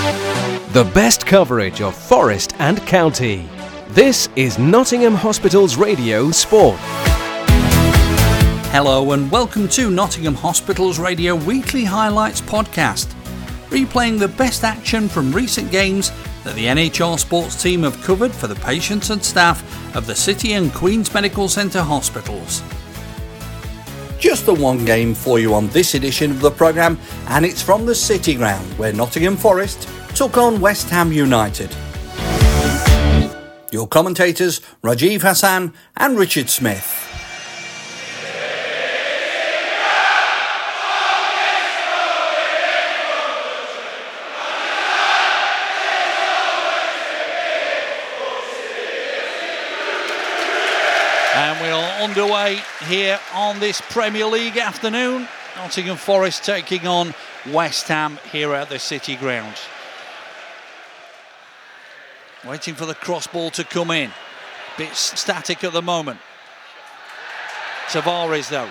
The best coverage of Forest and County. This is Nottingham Hospital's Radio Sport. Hello and welcome to Nottingham Hospital's Radio Weekly Highlights podcast, replaying the best action from recent games that the NHR sports team have covered for the patients and staff of the City and Queen's Medical Centre hospitals. Just the one game for you on this edition of the programme, and it's from the City Ground where Nottingham Forest took on West Ham United. Your commentators, Rajiv Hassan and Richard Smith. And we are underway here on this Premier League afternoon. Nottingham Forest taking on West Ham here at the City Ground. Waiting for the cross ball to come in. Bit static at the moment. Tavares, though,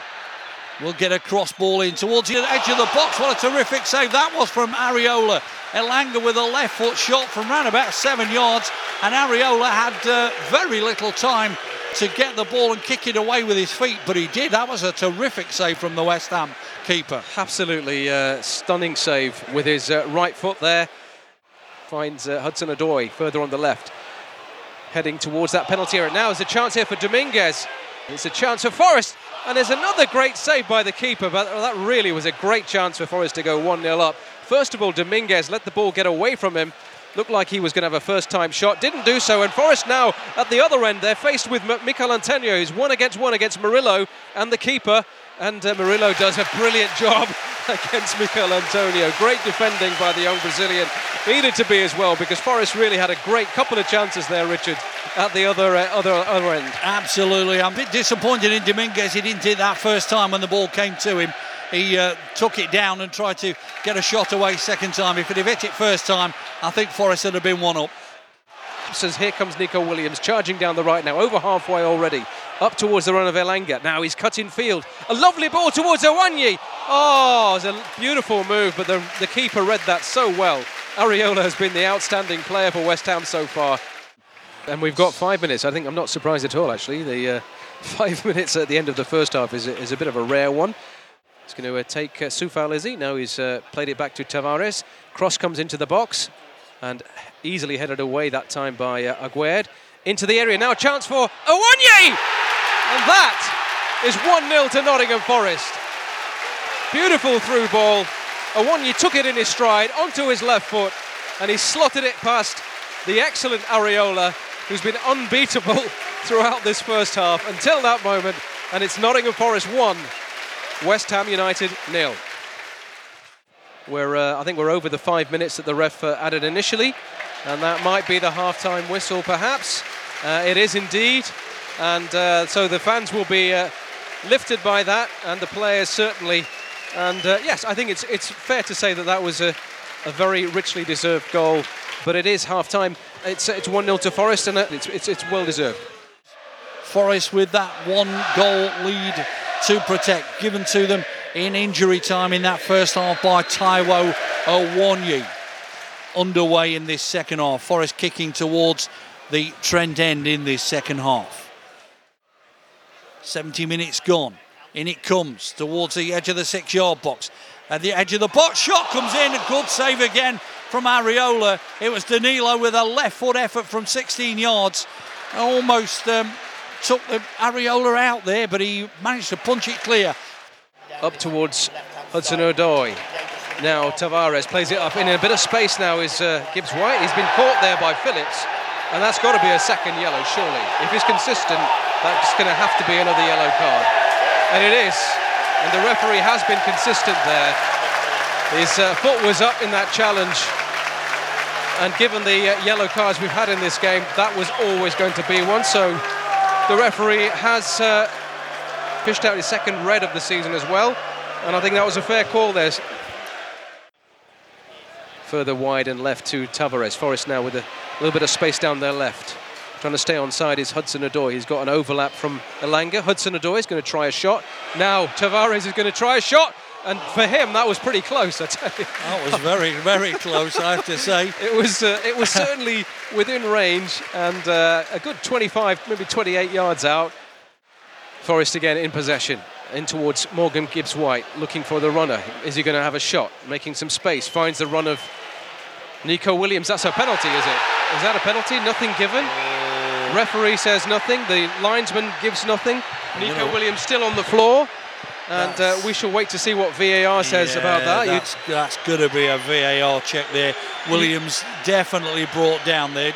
will get a cross ball in towards the edge of the box. What a terrific save that was from Areola. Elanga with a left foot shot from around about seven yards, and Areola had uh, very little time to get the ball and kick it away with his feet, but he did. That was a terrific save from the West Ham keeper. Absolutely uh, stunning save with his uh, right foot there finds uh, Hudson Odoi further on the left, heading towards that penalty area. Now there's a chance here for Dominguez. It's a chance for Forest, and there's another great save by the keeper, but that really was a great chance for Forest to go 1 0 up. First of all, Dominguez let the ball get away from him. Looked like he was going to have a first time shot, didn't do so. And Forest now at the other end, they're faced with M- Michael Antonio, who's one against one against Murillo and the keeper. And uh, Murillo does a brilliant job against Michael Antonio. Great defending by the young Brazilian. Needed to be as well because Forest really had a great couple of chances there, Richard, at the other uh, other other end. Absolutely. I'm a bit disappointed in Dominguez. He didn't do that first time when the ball came to him. He uh, took it down and tried to get a shot away second time. If he'd have hit it first time, I think Forest would have been one up. Says here comes Nico Williams charging down the right now, over halfway already, up towards the run of Elanga. Now he's cut in field. A lovely ball towards Awoniyi. Oh, it's a beautiful move, but the, the keeper read that so well. Areola has been the outstanding player for West Ham so far. And we've got five minutes. I think I'm not surprised at all, actually. The uh, five minutes at the end of the first half is is a bit of a rare one. He's going to uh, take uh, Soufal Izzy. Now he's uh, played it back to Tavares. Cross comes into the box and easily headed away that time by uh, Aguerd. Into the area now, a chance for Awoniyi! And that is 1 0 to Nottingham Forest. Beautiful through ball. Awoniyi took it in his stride onto his left foot and he slotted it past the excellent Areola, who's been unbeatable throughout this first half until that moment. And it's Nottingham Forest 1, West Ham United nil. We're, uh, I think we're over the five minutes that the ref uh, added initially, and that might be the half-time whistle, perhaps. Uh, it is indeed, and uh, so the fans will be uh, lifted by that, and the players certainly. And uh, yes, I think it's it's fair to say that that was a, a very richly deserved goal, but it is half-time. It's it's one 0 to Forest, and it's it's, it's well deserved. Forest with that one goal lead to protect, given to them in injury time in that first half by Taiwo Awoniyi. Underway in this second half. Forest kicking towards the Trent End in this second half. 70 minutes gone. In it comes towards the edge of the six yard box. At the edge of the box, shot comes in. A good save again from Areola. It was Danilo with a left foot effort from 16 yards. Almost um, took the Areola out there, but he managed to punch it clear up towards Hudson Odoi. Now Tavares plays it up in a bit of space now is uh, Gibbs White. He's been caught there by Phillips, and that's got to be a second yellow, surely. If he's consistent, that's going to have to be another yellow card. And it is. And the referee has been consistent there. His uh, foot was up in that challenge. And given the uh, yellow cards we've had in this game, that was always going to be one. So the referee has uh, fished out his second red of the season as well. And I think that was a fair call there. Further wide and left to Tavares. Forest now with a little bit of space down their left. Trying to stay on side is Hudson Odoi. He's got an overlap from Elanga. Hudson Odoi is going to try a shot. Now Tavares is going to try a shot. And for him, that was pretty close, I tell you. That was very, very close, I have to say. It was, uh, it was certainly within range and uh, a good 25, maybe 28 yards out. Forest again in possession, in towards Morgan Gibbs White, looking for the runner. Is he going to have a shot? Making some space, finds the run of Nico Williams. That's a penalty, is it? Is that a penalty? Nothing given? Referee says nothing. The linesman gives nothing. Nico Williams still on the floor. And uh, we shall wait to see what VAR says Yeah, about that. That's, that's going to be a VAR check there. Williams definitely brought down there.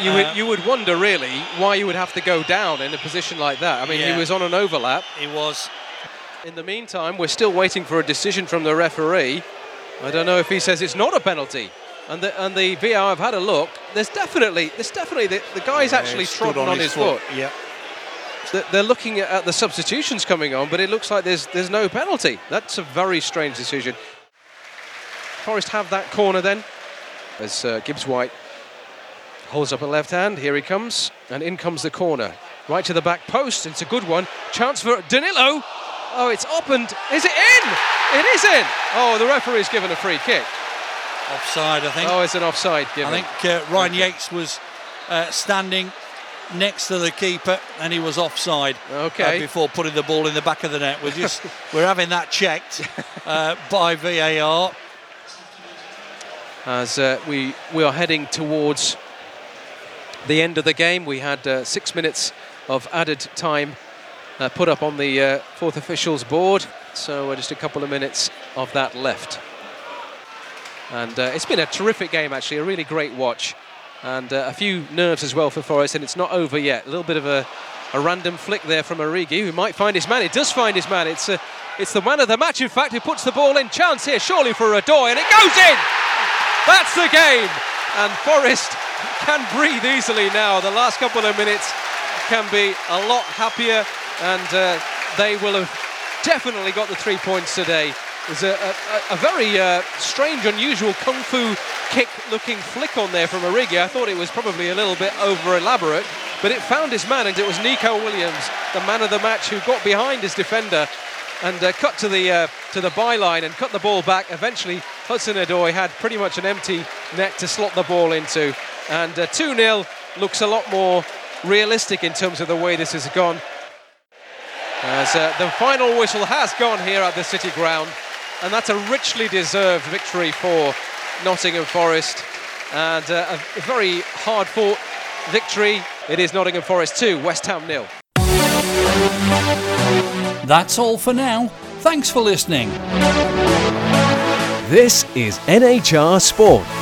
You, Uh, would, you would wonder really why you would have to go down in a position like that. I mean, Yeah. he was on an overlap. He was. In the meantime, we're still waiting for a decision from the referee. I don't know if he says it's not a penalty. And the, and the VAR have had a look. There's definitely, there's definitely the, the guy's actually stood trodden on, his foot. Yeah. Th- They're looking at, the substitutions coming on, but it looks like there's there's no penalty. That's a very strange decision. Forest have that corner then, as uh, Gibbs White holds up a left hand. Here he comes, and in comes the corner, right to the back post. It's a good one. Chance for Danilo. Oh, it's up and is it in? It is in. Oh, the referee's given a free kick. Offside, I think. Oh, it's an offside I think uh, Ryan Yates was uh, standing next to the keeper and he was offside Okay. uh, before putting the ball in the back of the net. We're just we're having that checked uh, by VAR. as uh, we we are heading towards the end of the game. We had uh, six minutes of added time uh, put up on the uh, fourth officials board, so uh, just a couple of minutes of that left. And uh, it's been a terrific game, actually, a really great watch, and uh, a few nerves as well for Forest. And it's not over yet. A little bit of a, a random flick there from Origi, who might find his man. It does find his man. It's uh, it's the man of the match, in fact, who puts the ball in. Chance here, surely for Odoi, and it goes in. That's the game. And Forest can breathe easily now. The last couple of minutes can be a lot happier, and uh, they will have definitely got the three points today. There's a, a, a very uh, strange, unusual kung fu kick looking flick on there from Origi. I thought it was probably a little bit over elaborate, but it found his man, and it was Nico Williams, the man of the match, who got behind his defender and uh, cut to the uh, to the byline and cut the ball back. Eventually, Hudson Odoi had pretty much an empty net to slot the ball into, and uh, 2-0 looks a lot more realistic in terms of the way this has gone. As uh, the final whistle has gone here at the City Ground, and that's a richly deserved victory for Nottingham Forest, and uh, a, very hard-fought victory. It is Nottingham Forest 2, West Ham nil. That's all for now. Thanks for listening. This is NHR Sport.